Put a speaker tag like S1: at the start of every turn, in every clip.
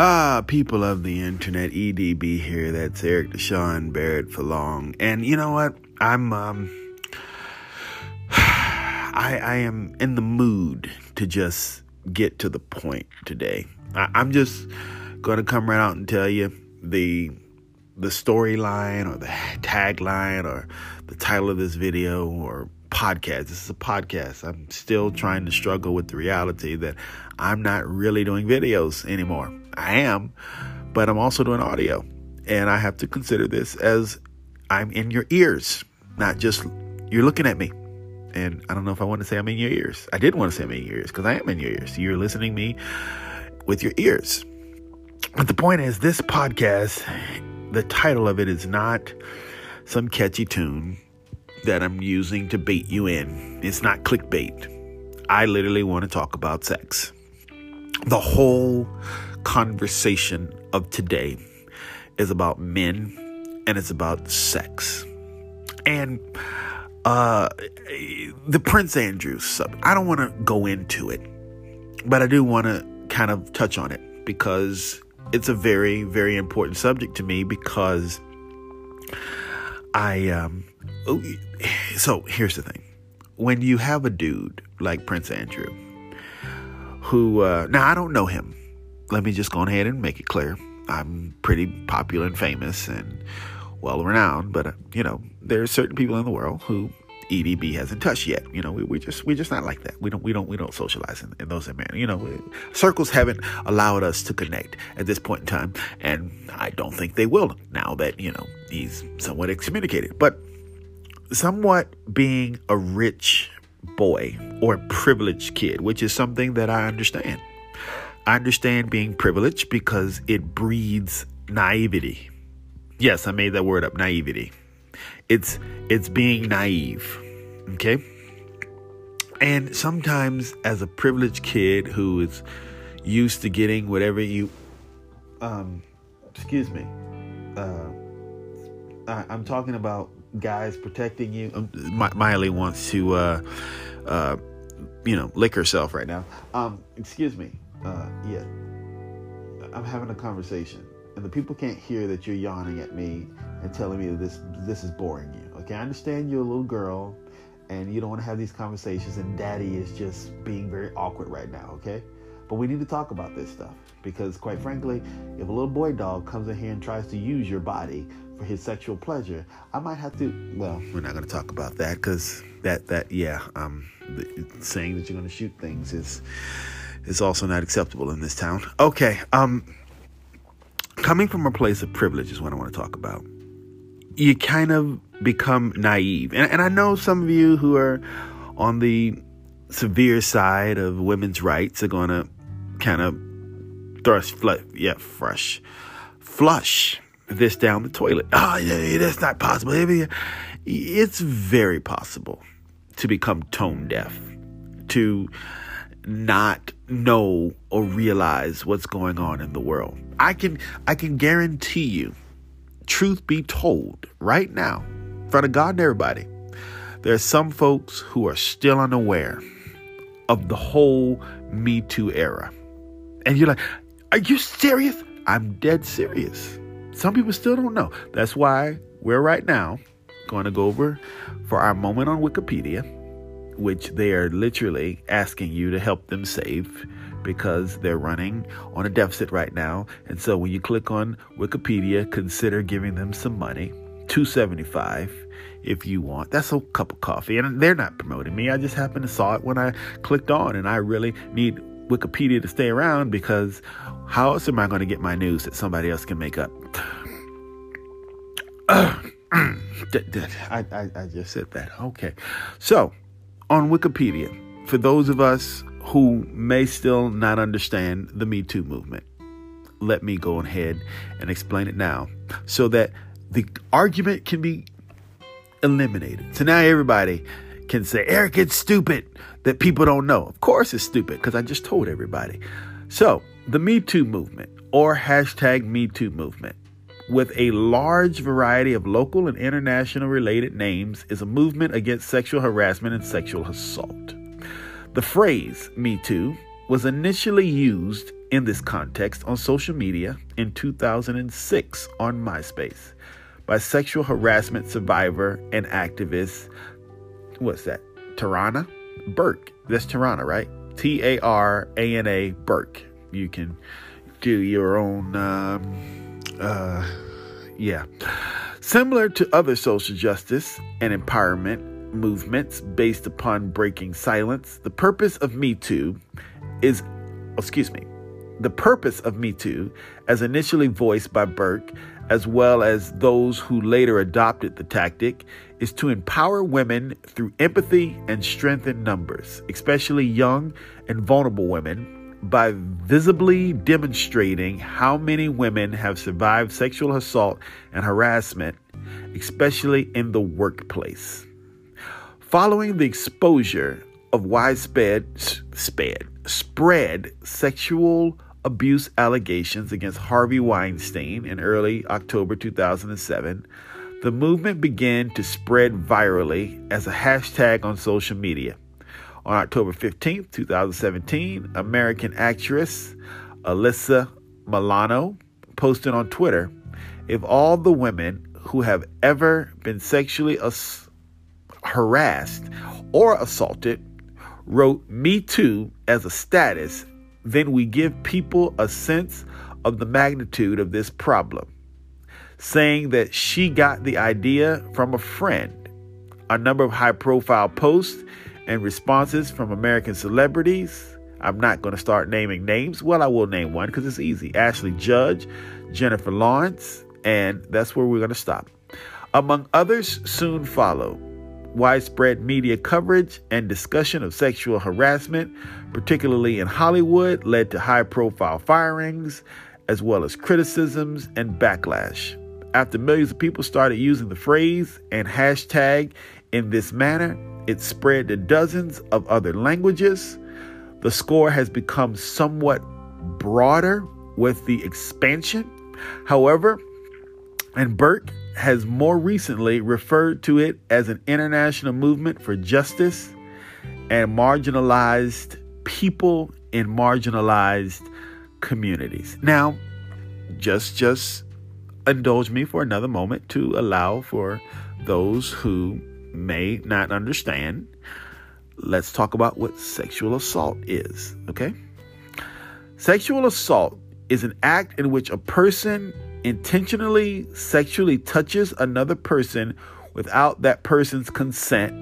S1: Ah, people of the internet, EDB here. That's Eric Deshawn Barrett for long. And you know what? I'm um I I am in the mood to just get to the point today. I, I'm just gonna come right out and tell you the the storyline or the tagline or the title of this video or podcast. This is a podcast. I'm still trying to struggle with the reality that I'm not really doing videos anymore. I am, but I'm also doing audio. And I have to consider this as I'm in your ears, not just you're looking at me. And I don't know if I want to say I'm in your ears. I didn't want to say I'm in your ears because I am in your ears. You're listening me with your ears. But the point is, this podcast, the title of it is not some catchy tune that I'm using to bait you in. It's not clickbait. I literally want to talk about sex. The whole conversation of today is about men and it's about sex. And uh the Prince Andrews sub I don't want to go into it, but I do want to kind of touch on it because it's a very very important subject to me because I um oh, so here's the thing. When you have a dude like Prince Andrew who uh now I don't know him. Let me just go ahead and make it clear. I'm pretty popular and famous and well renowned, but uh, you know, there are certain people in the world who EDB hasn't touched yet. You know, we, we just we're just not like that. We don't we don't we don't socialize in, in those manners. You know, circles haven't allowed us to connect at this point in time, and I don't think they will now that you know he's somewhat excommunicated. But somewhat being a rich boy or a privileged kid, which is something that I understand. I understand being privileged because it breeds naivety. Yes, I made that word up, naivety. It's it's being naive. Okay? And sometimes as a privileged kid who is used to getting whatever you um excuse me. Uh I, I'm talking about guys protecting you. Um, My, Miley wants to uh uh you know, lick herself right now. Um excuse me. Uh yeah. I'm having a conversation and the people can't hear that you're yawning at me and telling me that this this is boring you. Okay, I understand you're a little girl and you don't want to have these conversations and daddy is just being very awkward right now, okay? But we need to talk about this stuff because quite frankly, if a little boy dog comes in here and tries to use your body for his sexual pleasure, I might have to well, we're not going to talk about that cuz that that yeah, um saying that you're going to shoot things is is also not acceptable in this town. Okay, um coming from a place of privilege is what I want to talk about. You kind of become naive. And, and I know some of you who are on the severe side of women's rights are going to kind of thrust, yeah, fresh, flush this down the toilet. Oh, yeah, that's not possible. It's very possible to become tone deaf, to not know or realize what's going on in the world. I can I can guarantee you, truth be told, right now, front of God and everybody, there are some folks who are still unaware of the whole Me Too era. And you're like, are you serious? I'm dead serious. Some people still don't know. That's why we're right now going to go over for our moment on Wikipedia, which they are literally asking you to help them save because they're running on a deficit right now. And so when you click on Wikipedia, consider giving them some money. 275 if you want. That's a cup of coffee. And they're not promoting me. I just happened to saw it when I clicked on and I really need Wikipedia to stay around because how else am I going to get my news that somebody else can make up? I, I, I just said that. Okay. So, on Wikipedia, for those of us who may still not understand the Me Too movement, let me go ahead and explain it now so that the argument can be eliminated. So now everybody can say, Eric, it's stupid that people don't know. Of course it's stupid because I just told everybody. So, the Me Too movement or hashtag Me Too movement with a large variety of local and international related names, is a movement against sexual harassment and sexual assault. The phrase Me Too was initially used in this context on social media in 2006 on MySpace by sexual harassment survivor and activist, what's that? Tarana Burke. That's Tarana, right? T A R A N A Burke. You can do your own, um, uh, yeah. Similar to other social justice and empowerment movements based upon breaking silence, the purpose of Me Too is, excuse me, the purpose of Me Too, as initially voiced by Burke, as well as those who later adopted the tactic, is to empower women through empathy and strengthen numbers, especially young and vulnerable women, by visibly demonstrating how many women have survived sexual assault and harassment, especially in the workplace. Following the exposure of widespread spread, spread sexual abuse allegations against Harvey Weinstein in early October 2007, the movement began to spread virally as a hashtag on social media. On October 15, 2017, American actress Alyssa Milano posted on Twitter If all the women who have ever been sexually ass- harassed or assaulted wrote Me Too as a status, then we give people a sense of the magnitude of this problem. Saying that she got the idea from a friend. A number of high profile posts and responses from American celebrities. I'm not going to start naming names. Well, I will name one because it's easy Ashley Judge, Jennifer Lawrence, and that's where we're going to stop. Among others, soon follow widespread media coverage and discussion of sexual harassment, particularly in Hollywood, led to high profile firings, as well as criticisms and backlash. After millions of people started using the phrase and hashtag in this manner, it spread to dozens of other languages. The score has become somewhat broader with the expansion. However, and Burke has more recently referred to it as an international movement for justice and marginalized people in marginalized communities. Now, just just indulge me for another moment to allow for those who may not understand, let's talk about what sexual assault is, okay? Sexual assault is an act in which a person intentionally sexually touches another person without that person's consent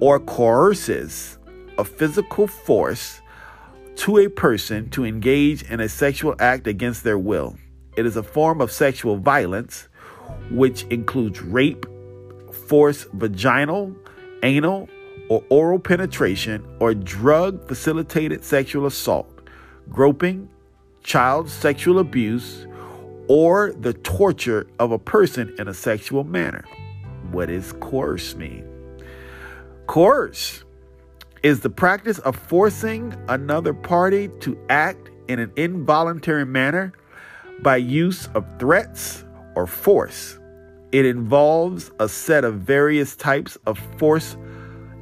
S1: or coerces a physical force to a person to engage in a sexual act against their will. It is a form of sexual violence which includes rape, forced vaginal, anal, or oral penetration, or drug facilitated sexual assault, groping, child sexual abuse, or the torture of a person in a sexual manner. What does coerce mean? Coerce is the practice of forcing another party to act in an involuntary manner by use of threats or force. It involves a set of various types of force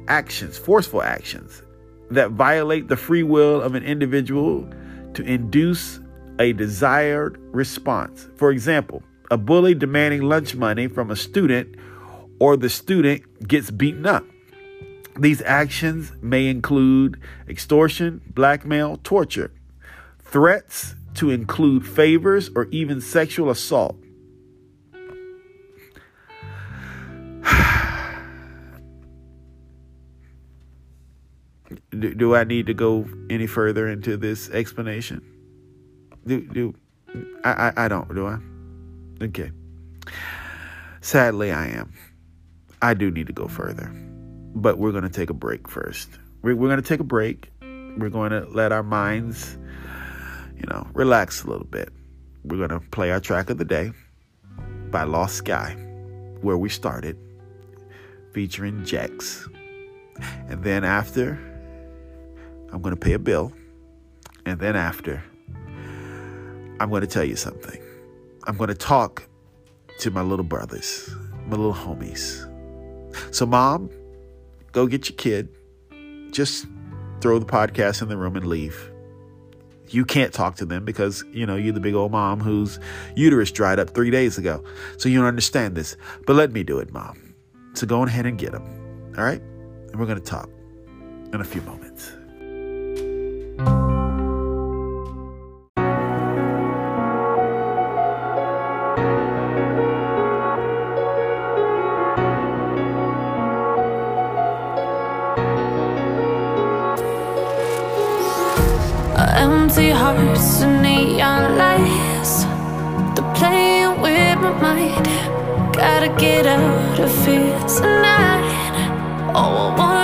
S1: actions, forceful actions that violate the free will of an individual to induce a desired response. For example, a bully demanding lunch money from a student or the student gets beaten up. These actions may include extortion, blackmail, torture, threats to include favors, or even sexual assault. do, do I need to go any further into this explanation? Do do I, I I don't do I? Okay. Sadly, I am. I do need to go further, but we're going to take a break first. We're, we're going to take a break. We're going to let our minds, you know, relax a little bit. We're going to play our track of the day by Lost Sky, where we started, featuring Jex. And then after, I'm going to pay a bill. And then after, I'm going to tell you something. I'm going to talk to my little brothers, my little homies. So, mom, go get your kid. Just throw the podcast in the room and leave. You can't talk to them because, you know, you're the big old mom whose uterus dried up three days ago. So you don't understand this. But let me do it, mom. So go ahead and get them. All right? And we're going to talk in a few moments.
S2: Empty hearts and neon lights. They're playing with my mind. Gotta get out of here tonight. Oh, I wanna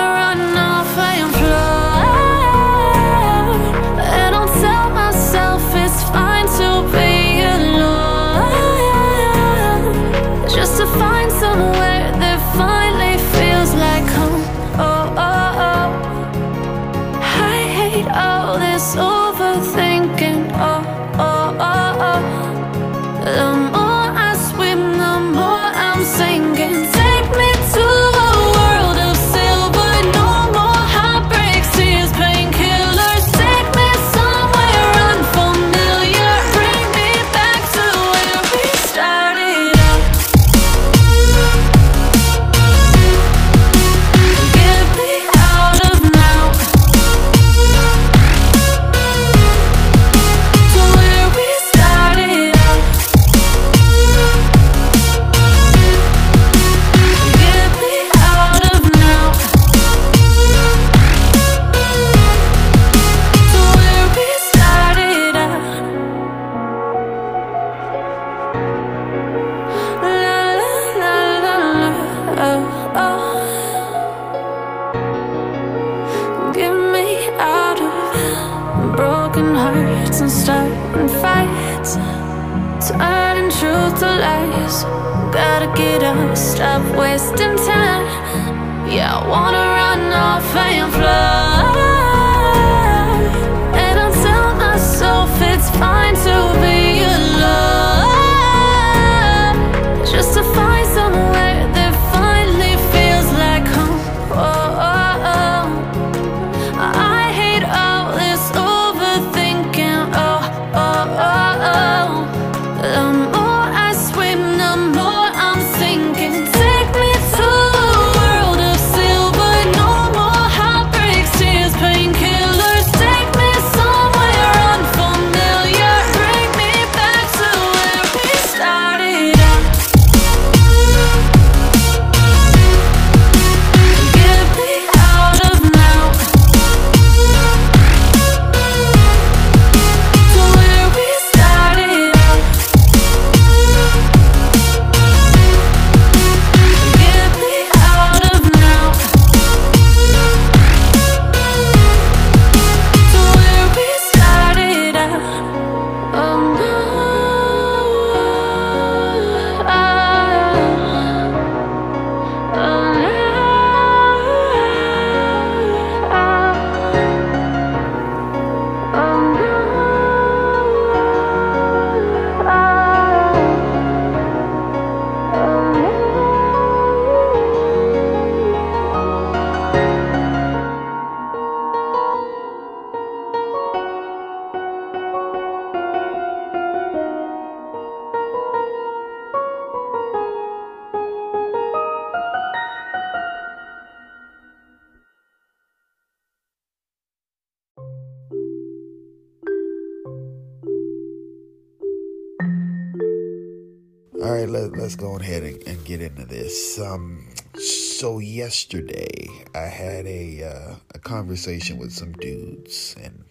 S1: let's go ahead and, and get into this. Um, so yesterday I had a uh, a conversation with some dudes, and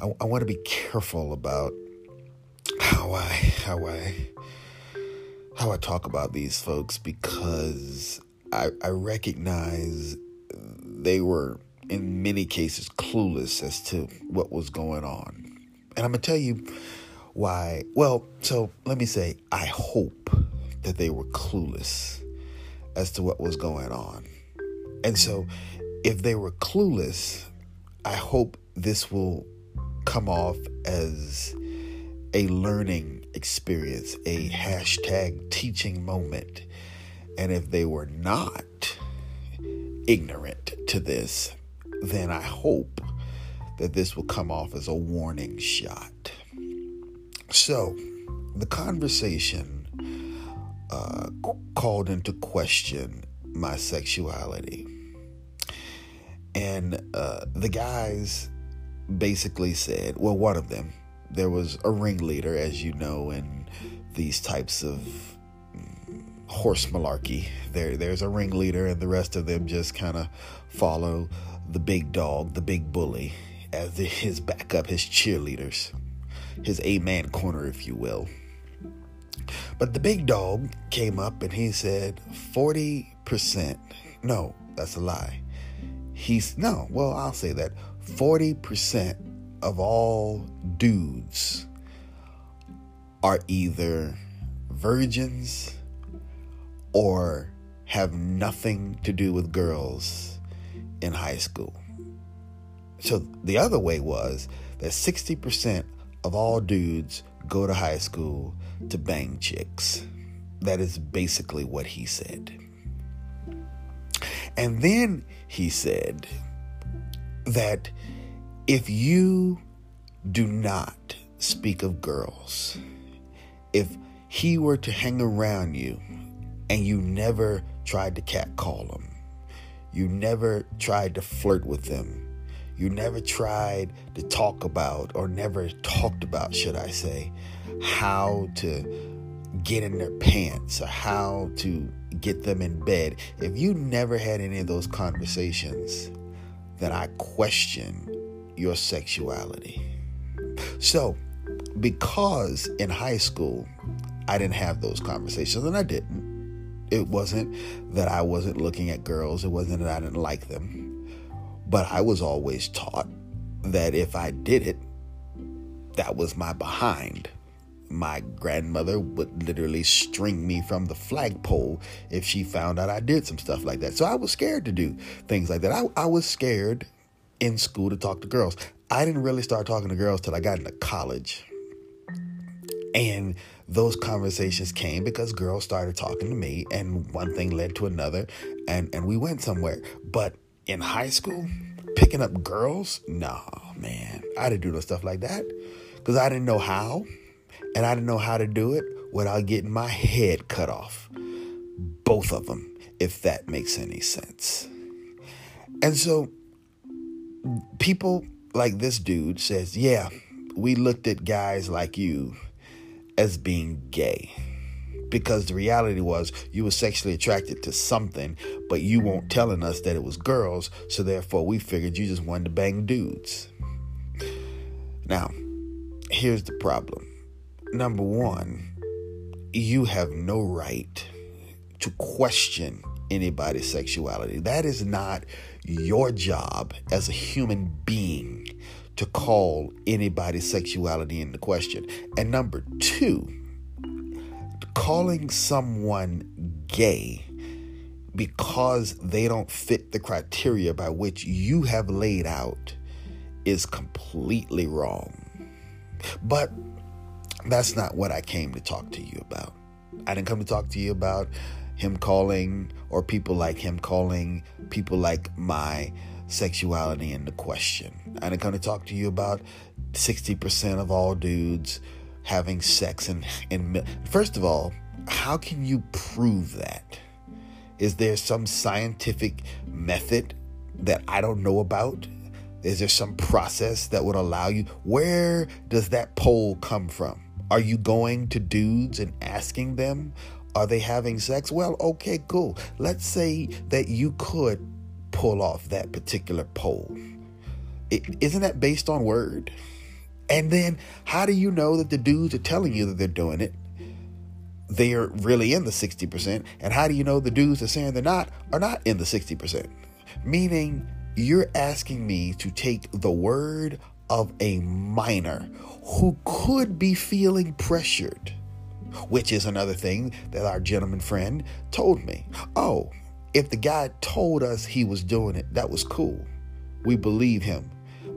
S1: I, I want to be careful about how I how I how I talk about these folks because I, I recognize they were in many cases clueless as to what was going on, and I'm gonna tell you why. Well, so let me say, I hope that they were clueless as to what was going on. And so, if they were clueless, I hope this will come off as a learning experience a hashtag teaching moment. And if they were not ignorant to this, then I hope that this will come off as a warning shot. So, the conversation uh, called into question my sexuality. And uh, the guys basically said, well, one of them, there was a ringleader, as you know, in these types of mm, horse malarkey. There, there's a ringleader, and the rest of them just kind of follow the big dog, the big bully, as his backup, his cheerleaders, his A man corner, if you will. But the big dog came up and he said, 40%. No, that's a lie. He's, no, well, I'll say that. 40% of all dudes are either virgins or have nothing to do with girls in high school. So the other way was that 60% of all dudes go to high school to bang chicks. That is basically what he said. And then he said that if you do not speak of girls, if he were to hang around you and you never tried to catcall him, you never tried to flirt with them, you never tried to talk about, or never talked about, should I say, how to get in their pants or how to get them in bed. If you never had any of those conversations, then I question your sexuality. So, because in high school, I didn't have those conversations, and I didn't. It wasn't that I wasn't looking at girls, it wasn't that I didn't like them. But I was always taught that if I did it, that was my behind. My grandmother would literally string me from the flagpole if she found out I did some stuff like that. So I was scared to do things like that. I, I was scared in school to talk to girls. I didn't really start talking to girls till I got into college. And those conversations came because girls started talking to me and one thing led to another and, and we went somewhere. But in high school, picking up girls, nah, man, I didn't do no stuff like that because I didn't know how, and I didn't know how to do it without getting my head cut off. Both of them, if that makes any sense. And so, people like this dude says, yeah, we looked at guys like you as being gay because the reality was you were sexually attracted to something, but you weren't telling us that it was girls, so therefore we figured you just wanted to bang dudes. Now, here's the problem. Number one, you have no right to question anybody's sexuality. That is not your job as a human being to call anybody's sexuality into question. And number two, calling someone gay because they don't fit the criteria by which you have laid out is completely wrong. But that's not what I came to talk to you about. I didn't come to talk to you about him calling or people like him calling people like my sexuality into question. I didn't come to talk to you about 60% of all dudes having sex and and first of all, how can you prove that? Is there some scientific method that I don't know about? Is there some process that would allow you? Where does that poll come from? Are you going to dudes and asking them, are they having sex? Well, okay, cool. Let's say that you could pull off that particular poll. is not that based on word? And then how do you know that the dudes are telling you that they're doing it? They're really in the 60%. And how do you know the dudes are saying they're not are not in the 60%? Meaning you're asking me to take the word of a minor who could be feeling pressured, which is another thing that our gentleman friend told me. Oh, if the guy told us he was doing it, that was cool. We believe him.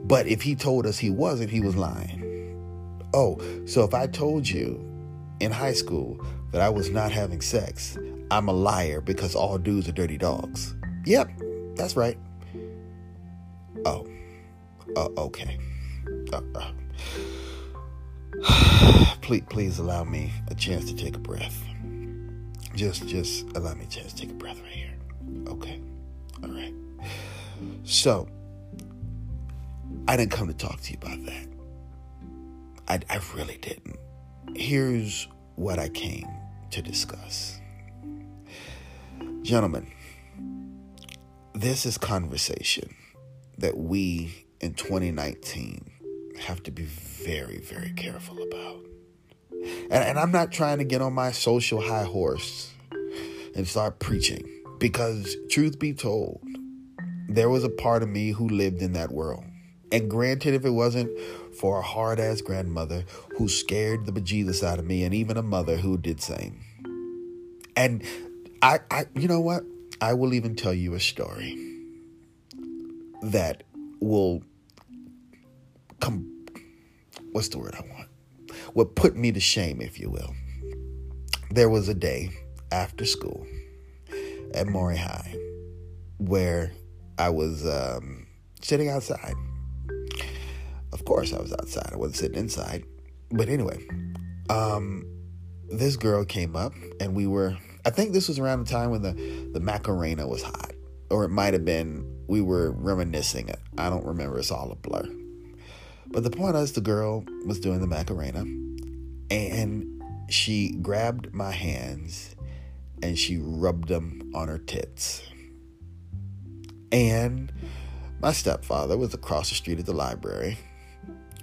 S1: But if he told us he wasn't, he was lying. Oh, so if I told you in high school that I was not having sex, I'm a liar because all dudes are dirty dogs. Yep, that's right. Oh, uh, okay. Uh, uh. please, please allow me a chance to take a breath. Just, just allow me a chance to take a breath right here. Okay. All right. So, I didn't come to talk to you about that. I, I really didn't. Here's what I came to discuss. Gentlemen, this is conversation that we in 2019 have to be very, very careful about. And, and I'm not trying to get on my social high horse and start preaching because, truth be told, there was a part of me who lived in that world. And granted, if it wasn't for a hard ass grandmother who scared the bejesus out of me, and even a mother who did same. And I, I, you know what? I will even tell you a story that will come. What's the word I want? Will put me to shame, if you will. There was a day after school at Maury High where I was um, sitting outside. Of course, I was outside. I wasn't sitting inside. But anyway, um, this girl came up, and we were. I think this was around the time when the the Macarena was hot, or it might have been we were reminiscing it. I don't remember. It's all a blur. But the point is, the girl was doing the Macarena, and she grabbed my hands and she rubbed them on her tits. And my stepfather was across the street at the library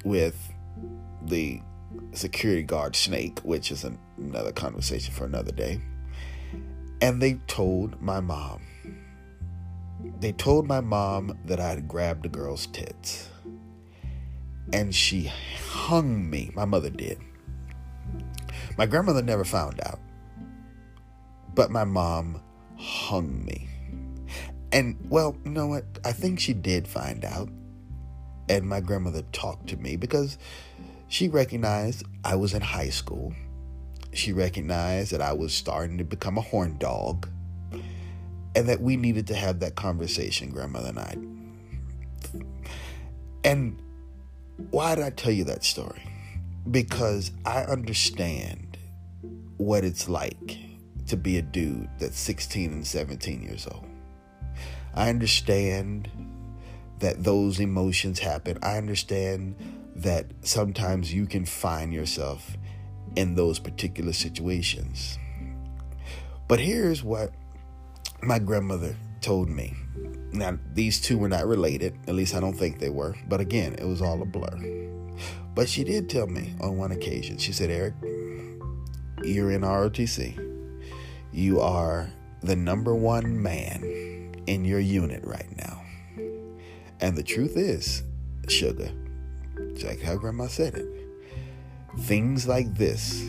S1: with the security guard Snake, which is an, another conversation for another day. And they told my mom. They told my mom that I had grabbed the girl's tits. And she hung me. My mother did. My grandmother never found out. But my mom hung me. And, well, you know what? I think she did find out. And my grandmother talked to me because she recognized I was in high school. She recognized that I was starting to become a horn dog. And that we needed to have that conversation, grandmother and I. And why did I tell you that story? Because I understand what it's like to be a dude that's 16 and 17 years old. I understand that those emotions happen. I understand that sometimes you can find yourself in those particular situations. But here's what my grandmother told me. Now, these two were not related, at least I don't think they were, but again, it was all a blur. But she did tell me on one occasion, she said, Eric, you're in ROTC. You are the number one man in your unit right now. And the truth is, sugar, like how grandma said it, things like this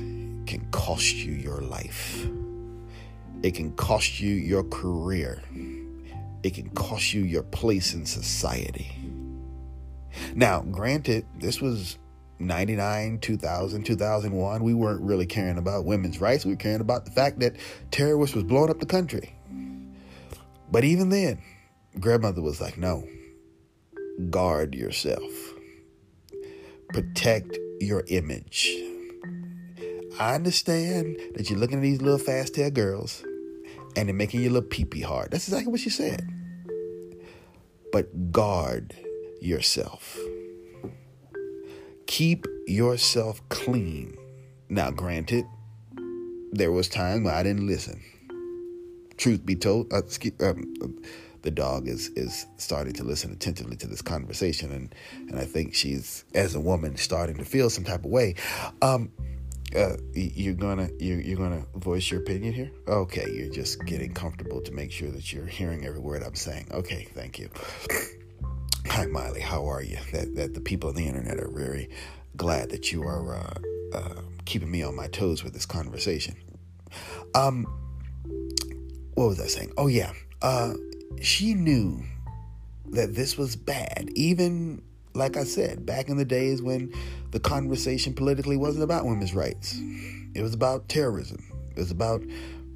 S1: can cost you your life. It can cost you your career. It can cost you your place in society. Now, granted, this was 99, 2000, 2001. We weren't really caring about women's rights. We were caring about the fact that terrorists was blowing up the country. But even then, grandmother was like, no, guard yourself, protect your image. I understand that you're looking at these little fast tail girls and they're making your little pee pee hard. That's exactly what she said. But guard yourself. Keep yourself clean. Now, granted, there was times when I didn't listen truth be told, uh, um, the dog is is starting to listen attentively to this conversation, and and I think she's as a woman starting to feel some type of way. Um, uh, you're gonna you're, you're gonna voice your opinion here. Okay, you're just getting comfortable to make sure that you're hearing every word I'm saying. Okay, thank you. Hi, Miley. How are you? That that the people on the internet are very glad that you are uh, uh, keeping me on my toes with this conversation. Um, what was I saying? Oh yeah, uh, she knew that this was bad. Even like I said, back in the days when the conversation politically wasn't about women's rights. It was about terrorism. It was about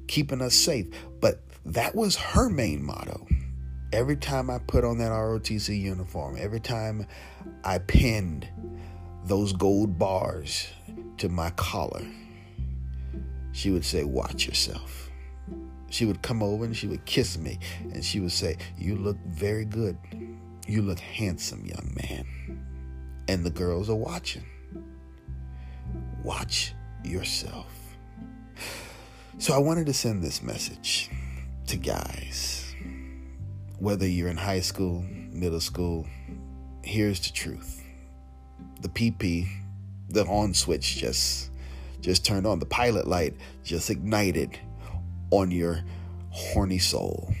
S1: keeping us safe. But that was her main motto. Every time I put on that ROTC uniform, every time I pinned those gold bars to my collar, she would say, Watch yourself. She would come over and she would kiss me and she would say, You look very good. You look handsome, young man. And the girls are watching. Watch yourself. So I wanted to send this message to guys. Whether you're in high school, middle school, here's the truth. The PP, the on switch just just turned on. The pilot light just ignited on your horny soul.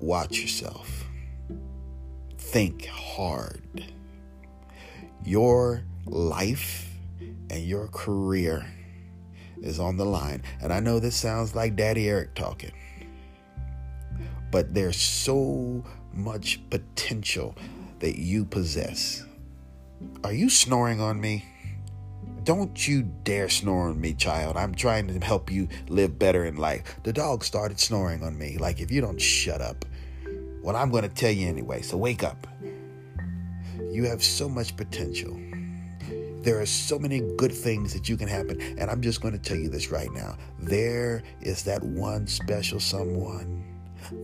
S1: Watch yourself. Think hard. Your life and your career is on the line. And I know this sounds like Daddy Eric talking, but there's so much potential that you possess. Are you snoring on me? Don't you dare snore on me, child. I'm trying to help you live better in life. The dog started snoring on me. Like, if you don't shut up, well, I'm going to tell you anyway. So wake up. You have so much potential. There are so many good things that you can happen. And I'm just going to tell you this right now. There is that one special someone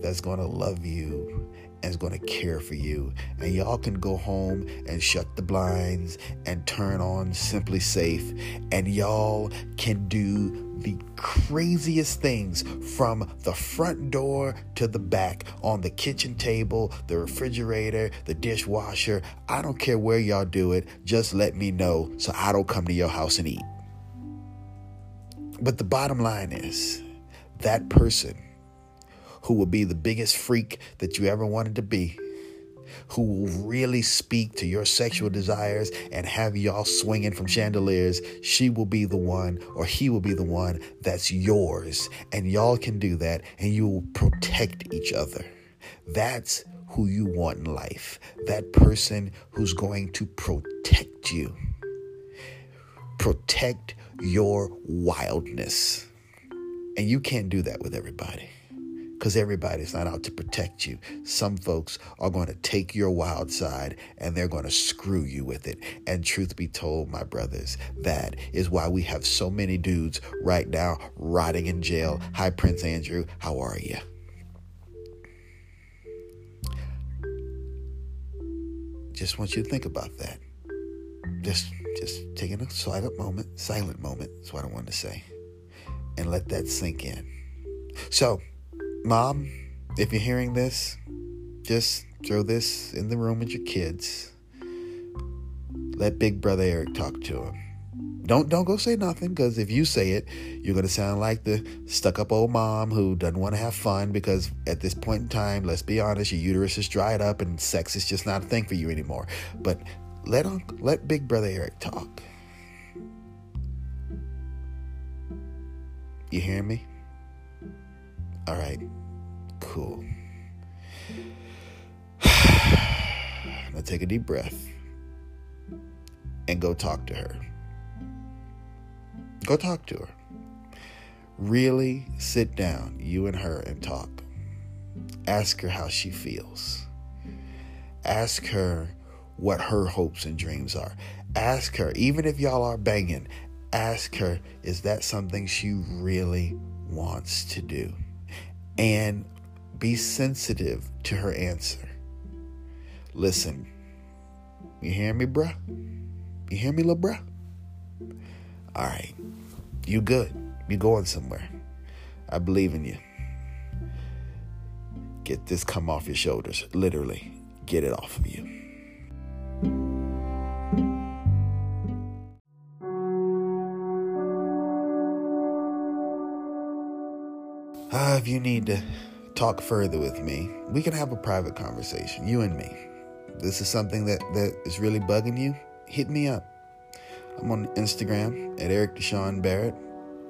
S1: that's going to love you and is going to care for you. And y'all can go home and shut the blinds and turn on SimpliSafe, And y'all can do the craziest things from the front door to the back on the kitchen table, the refrigerator, the dishwasher. I don't care where y'all do it. Just let me know so I don't come to your house and eat. But the bottom line is that person who will be the biggest freak that you ever wanted to be, who will really speak to your sexual desires and have y'all swinging from chandeliers, she will be the one or he will be the one that's yours. And y'all can do that and you will protect each other. That's who you want in life. That person who's going to protect you. Protect your wildness. And you can't do that with everybody because everybody's not out to protect you. Some folks are going to take your wild side and they're going to screw you with it. And truth be told, my brothers, that is why we have so many dudes right now rotting in jail. Hi, Prince Andrew. How are you? Just want you to think about that. Just just taking a silent moment, silent moment, that's what I wanted to say. And let that sink in. So, Mom, if you're hearing this, just throw this in the room with your kids. Let Big Brother Eric talk to him. Don't don't go say nothing because if you say it, you're gonna sound like the stuck-up old mom who doesn't want to have fun because at this point in time, let's be honest, your uterus is dried up and sex is just not a thing for you anymore. But let on let Big Brother Eric talk. You hear me? All right, cool. now take a deep breath and go talk to her. Go talk to her. Really sit down, you and her, and talk. Ask her how she feels. Ask her what her hopes and dreams are. Ask her, even if y'all are banging, ask her, is that something she really wants to do? And be sensitive to her answer. Listen, you hear me, bruh? You hear me, little bruh? All right, you good. You going somewhere. I believe in you. Get this come off your shoulders. Literally, get it off of you. Uh, if you need to talk further with me, we can have a private conversation, you and me. This is something that, that is really bugging you, hit me up. I'm on Instagram at Eric Deshawn Barrett,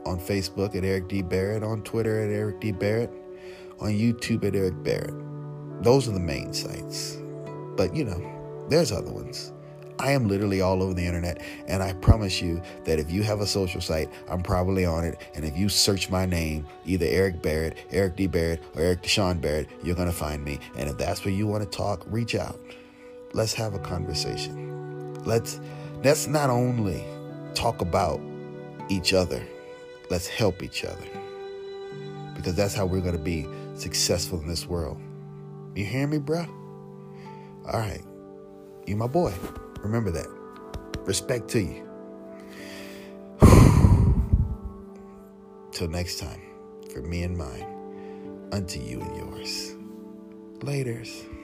S1: on Facebook at Eric D. Barrett, on Twitter at Eric D. Barrett, on YouTube at Eric Barrett. Those are the main sites. But you know, there's other ones. I am literally all over the internet, and I promise you that if you have a social site, I'm probably on it. And if you search my name, either Eric Barrett, Eric D. Barrett, or Eric Deshawn Barrett, you're gonna find me. And if that's where you want to talk, reach out. Let's have a conversation. Let's let's not only talk about each other, let's help each other. Because that's how we're gonna be successful in this world. You hear me, bruh? All right. You my boy. Remember that. Respect to you. Till next time, for me and mine, unto you and yours. Laters.